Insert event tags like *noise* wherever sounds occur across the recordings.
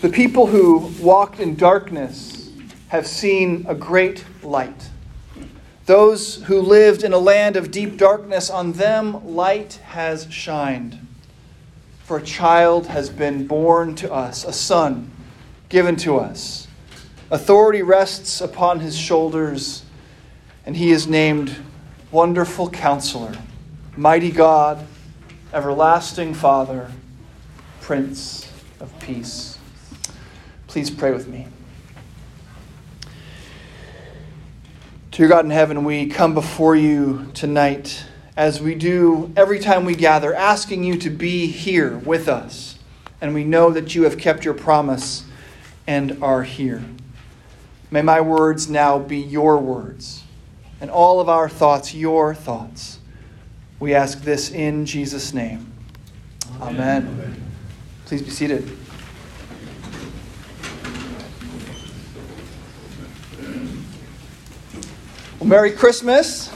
The people who walked in darkness have seen a great light. Those who lived in a land of deep darkness, on them light has shined. For a child has been born to us, a son given to us. Authority rests upon his shoulders, and he is named Wonderful Counselor, Mighty God, Everlasting Father, Prince of Peace. Please pray with me. Dear God in heaven, we come before you tonight as we do every time we gather, asking you to be here with us. And we know that you have kept your promise and are here. May my words now be your words, and all of our thoughts your thoughts. We ask this in Jesus' name. Amen. Amen. Please be seated. Merry Christmas.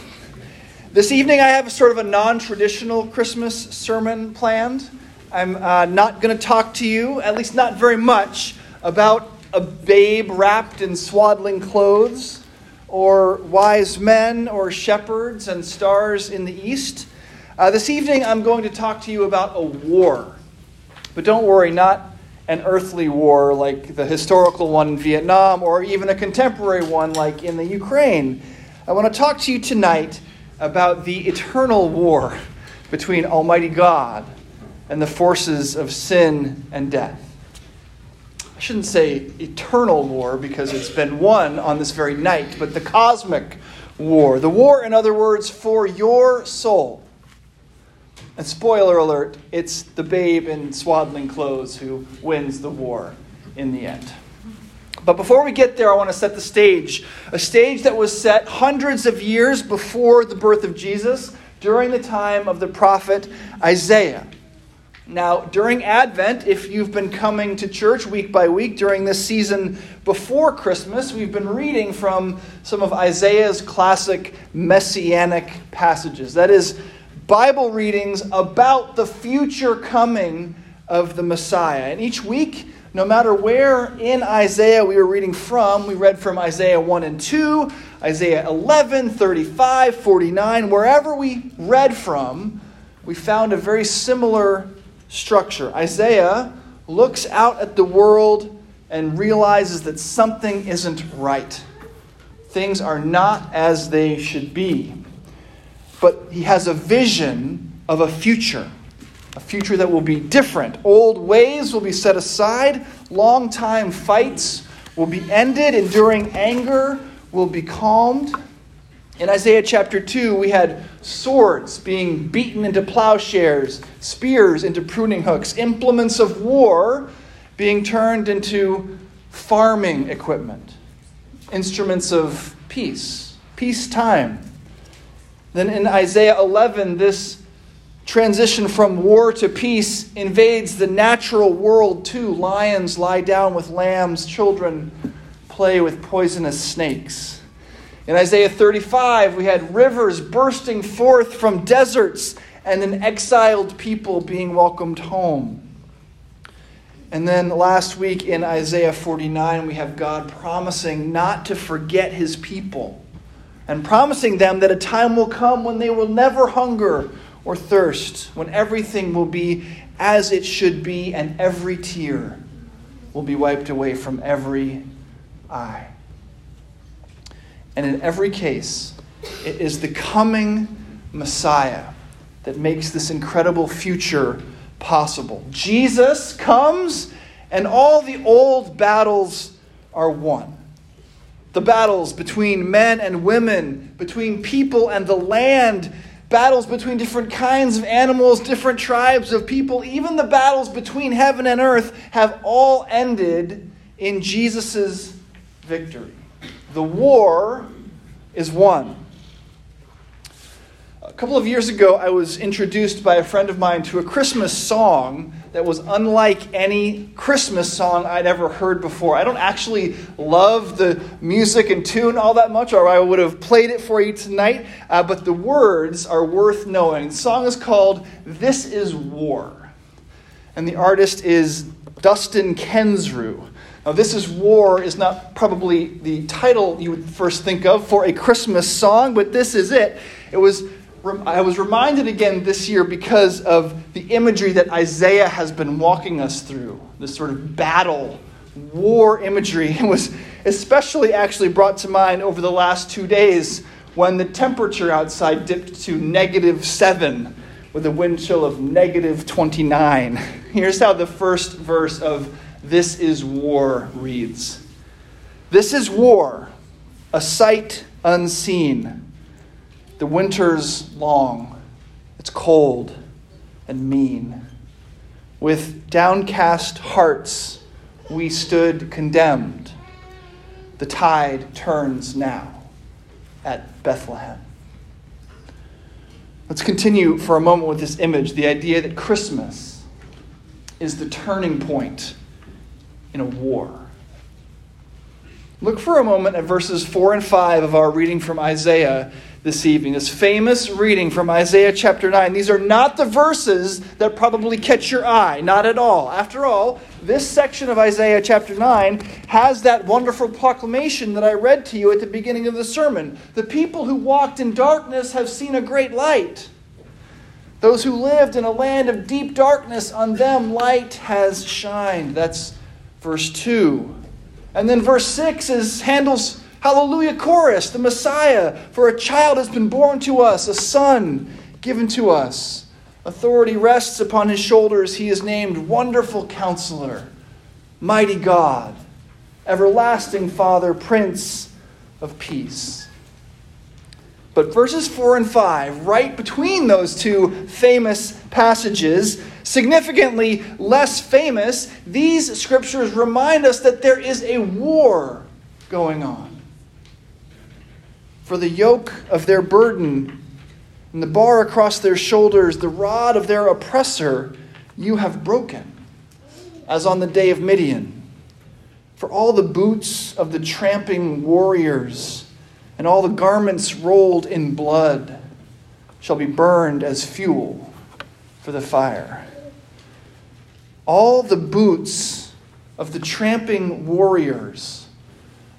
This evening I have a sort of a non traditional Christmas sermon planned. I'm uh, not going to talk to you, at least not very much, about a babe wrapped in swaddling clothes, or wise men, or shepherds and stars in the east. Uh, this evening I'm going to talk to you about a war. But don't worry, not an earthly war like the historical one in Vietnam, or even a contemporary one like in the Ukraine. I want to talk to you tonight about the eternal war between Almighty God and the forces of sin and death. I shouldn't say eternal war because it's been won on this very night, but the cosmic war. The war, in other words, for your soul. And spoiler alert, it's the babe in swaddling clothes who wins the war in the end. But before we get there, I want to set the stage. A stage that was set hundreds of years before the birth of Jesus, during the time of the prophet Isaiah. Now, during Advent, if you've been coming to church week by week during this season before Christmas, we've been reading from some of Isaiah's classic messianic passages. That is, Bible readings about the future coming of the Messiah. And each week, no matter where in Isaiah we were reading from, we read from Isaiah 1 and 2, Isaiah 11, 35, 49, wherever we read from, we found a very similar structure. Isaiah looks out at the world and realizes that something isn't right. Things are not as they should be. But he has a vision of a future a future that will be different. Old ways will be set aside, long time fights will be ended, enduring anger will be calmed. In Isaiah chapter 2, we had swords being beaten into plowshares, spears into pruning hooks, implements of war being turned into farming equipment, instruments of peace, peacetime. Then in Isaiah 11, this transition from war to peace invades the natural world too. Lions lie down with lambs, children play with poisonous snakes. In Isaiah 35, we had rivers bursting forth from deserts and an exiled people being welcomed home. And then last week in Isaiah 49, we have God promising not to forget his people and promising them that a time will come when they will never hunger or thirst, when everything will be as it should be and every tear will be wiped away from every eye. And in every case, it is the coming Messiah that makes this incredible future possible. Jesus comes, and all the old battles are won. The battles between men and women, between people and the land, battles between different kinds of animals, different tribes of people, even the battles between heaven and earth have all ended in Jesus' victory. The war is won. A couple of years ago, I was introduced by a friend of mine to a Christmas song that was unlike any Christmas song I'd ever heard before. I don't actually love the music and tune all that much, or I would have played it for you tonight, uh, but the words are worth knowing. The song is called This Is War, and the artist is Dustin Kensrue. Now, This is War is not probably the title you would first think of for a Christmas song, but this is it. It was I was reminded again this year because of the imagery that Isaiah has been walking us through, this sort of battle, war imagery. *laughs* Was especially actually brought to mind over the last two days when the temperature outside dipped to negative seven with a wind chill of negative 29. *laughs* Here's how the first verse of This is War reads This is war, a sight unseen the winter's long, it's cold and mean. With downcast hearts, we stood condemned. The tide turns now at Bethlehem. Let's continue for a moment with this image the idea that Christmas is the turning point in a war. Look for a moment at verses 4 and 5 of our reading from Isaiah this evening. This famous reading from Isaiah chapter 9. These are not the verses that probably catch your eye, not at all. After all, this section of Isaiah chapter 9 has that wonderful proclamation that I read to you at the beginning of the sermon. The people who walked in darkness have seen a great light. Those who lived in a land of deep darkness, on them light has shined. That's verse 2. And then verse 6 is Handel's Hallelujah chorus, the Messiah, for a child has been born to us, a son given to us. Authority rests upon his shoulders. He is named Wonderful Counselor, Mighty God, Everlasting Father, Prince of Peace. But verses 4 and 5, right between those two famous passages, significantly less famous, these scriptures remind us that there is a war going on for the yoke of their burden and the bar across their shoulders, the rod of their oppressor, you have broken, as on the day of Midian. For all the boots of the tramping warriors and all the garments rolled in blood shall be burned as fuel for the fire. All the boots of the tramping warriors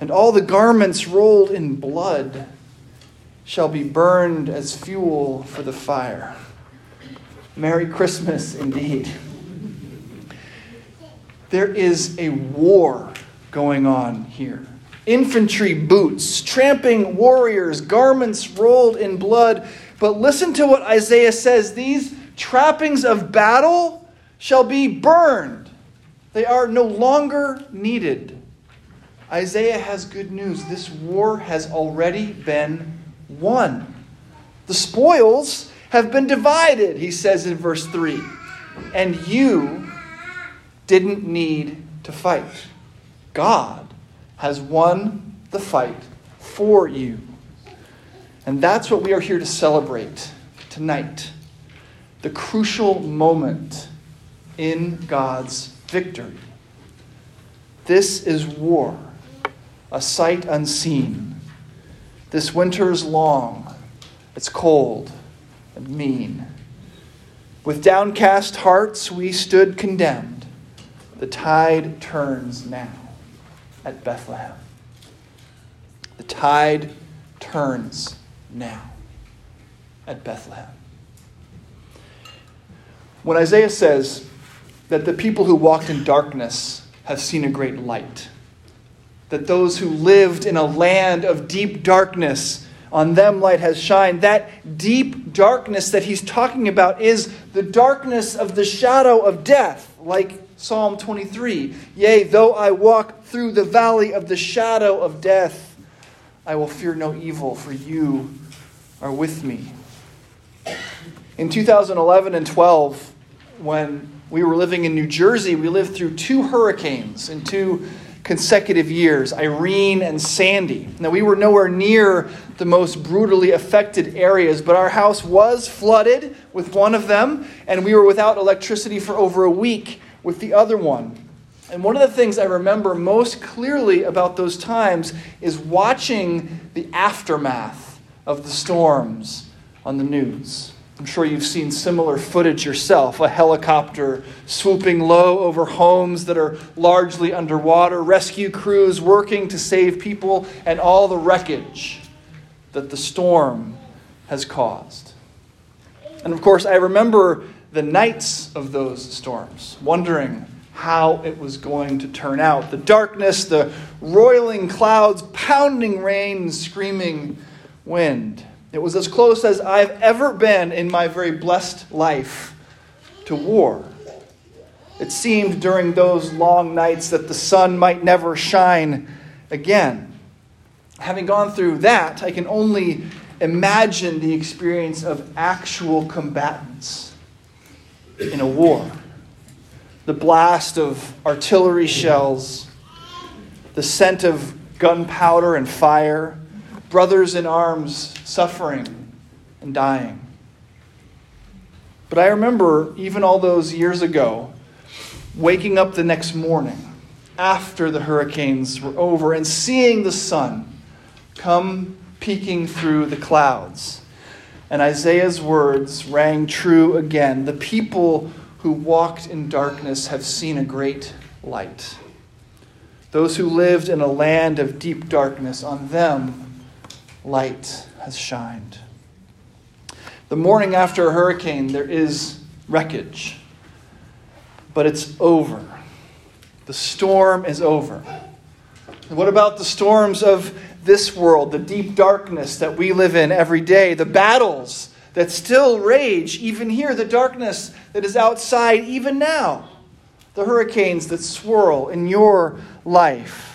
and all the garments rolled in blood shall be burned as fuel for the fire. Merry Christmas indeed. There is a war going on here. Infantry boots, tramping warriors, garments rolled in blood. But listen to what Isaiah says these trappings of battle shall be burned, they are no longer needed. Isaiah has good news. This war has already been won. The spoils have been divided, he says in verse 3. And you didn't need to fight. God has won the fight for you. And that's what we are here to celebrate tonight the crucial moment in God's victory. This is war, a sight unseen this winter is long, it's cold and mean. With downcast hearts, we stood condemned. The tide turns now at Bethlehem. The tide turns now at Bethlehem. When Isaiah says that the people who walked in darkness have seen a great light, that those who lived in a land of deep darkness, on them light has shined. That deep darkness that he's talking about is the darkness of the shadow of death, like Psalm 23. Yea, though I walk through the valley of the shadow of death, I will fear no evil, for you are with me. In 2011 and 12, when we were living in New Jersey, we lived through two hurricanes and two consecutive years Irene and Sandy. Now, we were nowhere near the most brutally affected areas, but our house was flooded with one of them, and we were without electricity for over a week with the other one. And one of the things I remember most clearly about those times is watching the aftermath of the storms on the news. I'm sure you've seen similar footage yourself a helicopter swooping low over homes that are largely underwater, rescue crews working to save people, and all the wreckage that the storm has caused. And of course, I remember the nights of those storms, wondering how it was going to turn out. The darkness, the roiling clouds, pounding rain, screaming wind. It was as close as I've ever been in my very blessed life to war. It seemed during those long nights that the sun might never shine again. Having gone through that, I can only imagine the experience of actual combatants in a war. The blast of artillery shells, the scent of gunpowder and fire, brothers in arms suffering and dying. But I remember, even all those years ago, waking up the next morning after the hurricanes were over and seeing the sun come peeking through the clouds. And Isaiah's words rang true again. The people who walked in darkness have seen a great light. Those who lived in a land of deep darkness, on them light has shined. The morning after a hurricane, there is wreckage, but it's over. The storm is over. And what about the storms of this world, the deep darkness that we live in every day, the battles that still rage even here, the darkness that is outside even now, the hurricanes that swirl in your life,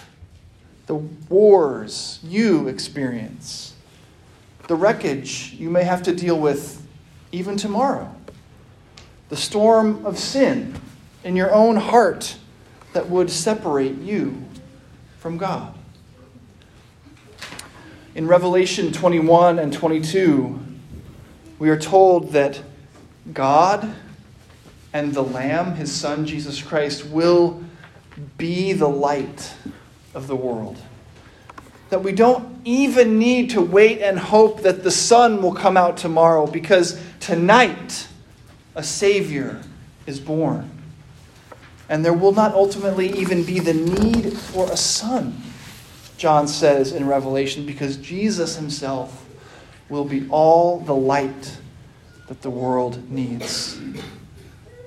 the wars you experience, the wreckage you may have to deal with even tomorrow, the storm of sin in your own heart that would separate you from God. In Revelation 21 and 22, we are told that God and the Lamb, his Son, Jesus Christ, will be the light of the world. That we don't even need to wait and hope that the sun will come out tomorrow because tonight a Savior is born. And there will not ultimately even be the need for a sun John says in Revelation, because Jesus himself will be all the light that the world needs.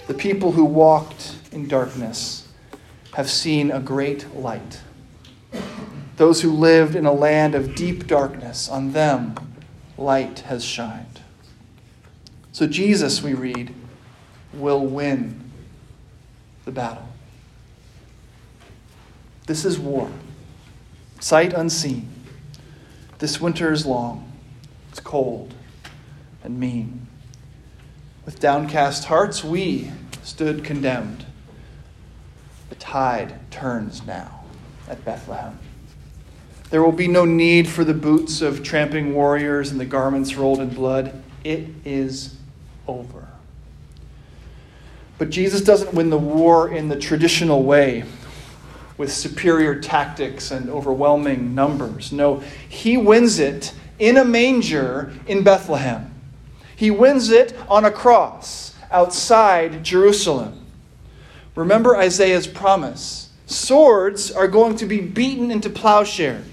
The people who walked in darkness have seen a great light. Those who lived in a land of deep darkness, on them light has shined. So Jesus, we read, will win the battle. This is war sight unseen. This winter is long, it's cold and mean. With downcast hearts, we stood condemned. The tide turns now at Bethlehem. There will be no need for the boots of tramping warriors and the garments rolled in blood. It is over. But Jesus doesn't win the war in the traditional way with superior tactics and overwhelming numbers. No, he wins it in a manger in Bethlehem. He wins it on a cross outside Jerusalem. Remember Isaiah's promise swords are going to be beaten into plowshares,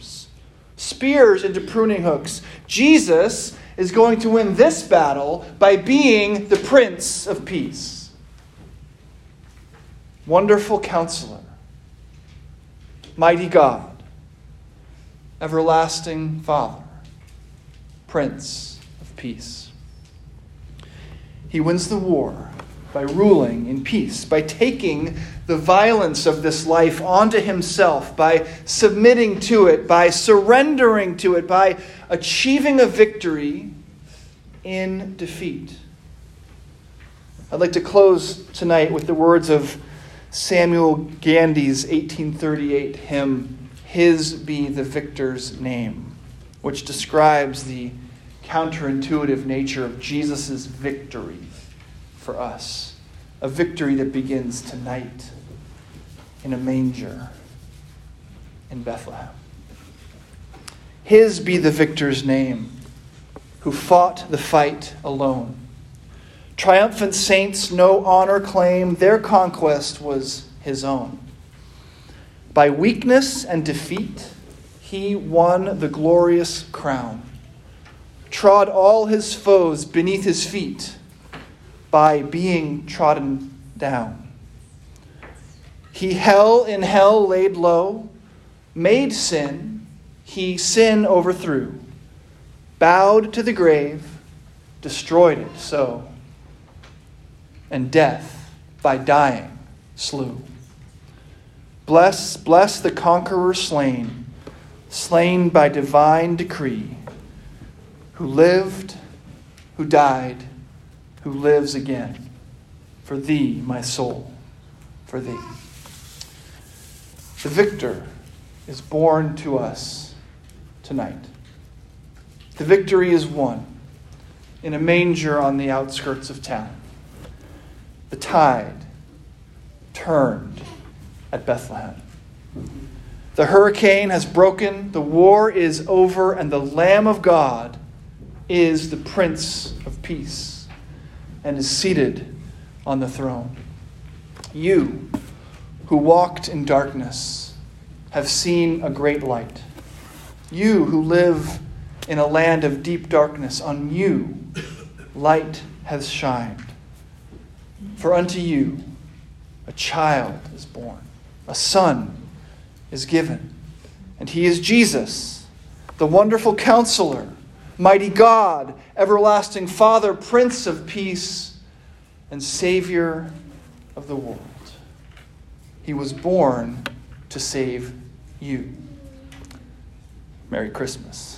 spears into pruning hooks. Jesus is going to win this battle by being the Prince of Peace. Wonderful counselor Mighty God, Everlasting Father, Prince of Peace. He wins the war by ruling in peace, by taking the violence of this life onto himself, by submitting to it, by surrendering to it, by achieving a victory in defeat. I'd like to close tonight with the words of Samuel Gandy's 1838 hymn, His Be the Victor's Name, which describes the counterintuitive nature of Jesus' victory for us. A victory that begins tonight in a manger in Bethlehem. His be the victor's name, who fought the fight alone, Triumphant saints no honor claim, their conquest was his own. By weakness and defeat, he won the glorious crown, trod all his foes beneath his feet by being trodden down. He hell in hell laid low, made sin, he sin overthrew, bowed to the grave, destroyed it so, and death by dying slew. Bless, bless the conqueror slain, slain by divine decree, who lived, who died, who lives again. For thee, my soul, for thee. The victor is born to us tonight. The victory is won in a manger on the outskirts of town. The tide turned at Bethlehem. The hurricane has broken, the war is over, and the Lamb of God is the Prince of Peace and is seated on the throne. You who walked in darkness have seen a great light. You who live in a land of deep darkness, on you light has shined. For unto you a child is born, a son is given, and he is Jesus, the wonderful counselor, mighty God, everlasting Father, Prince of Peace, and Savior of the world. He was born to save you. Merry Christmas.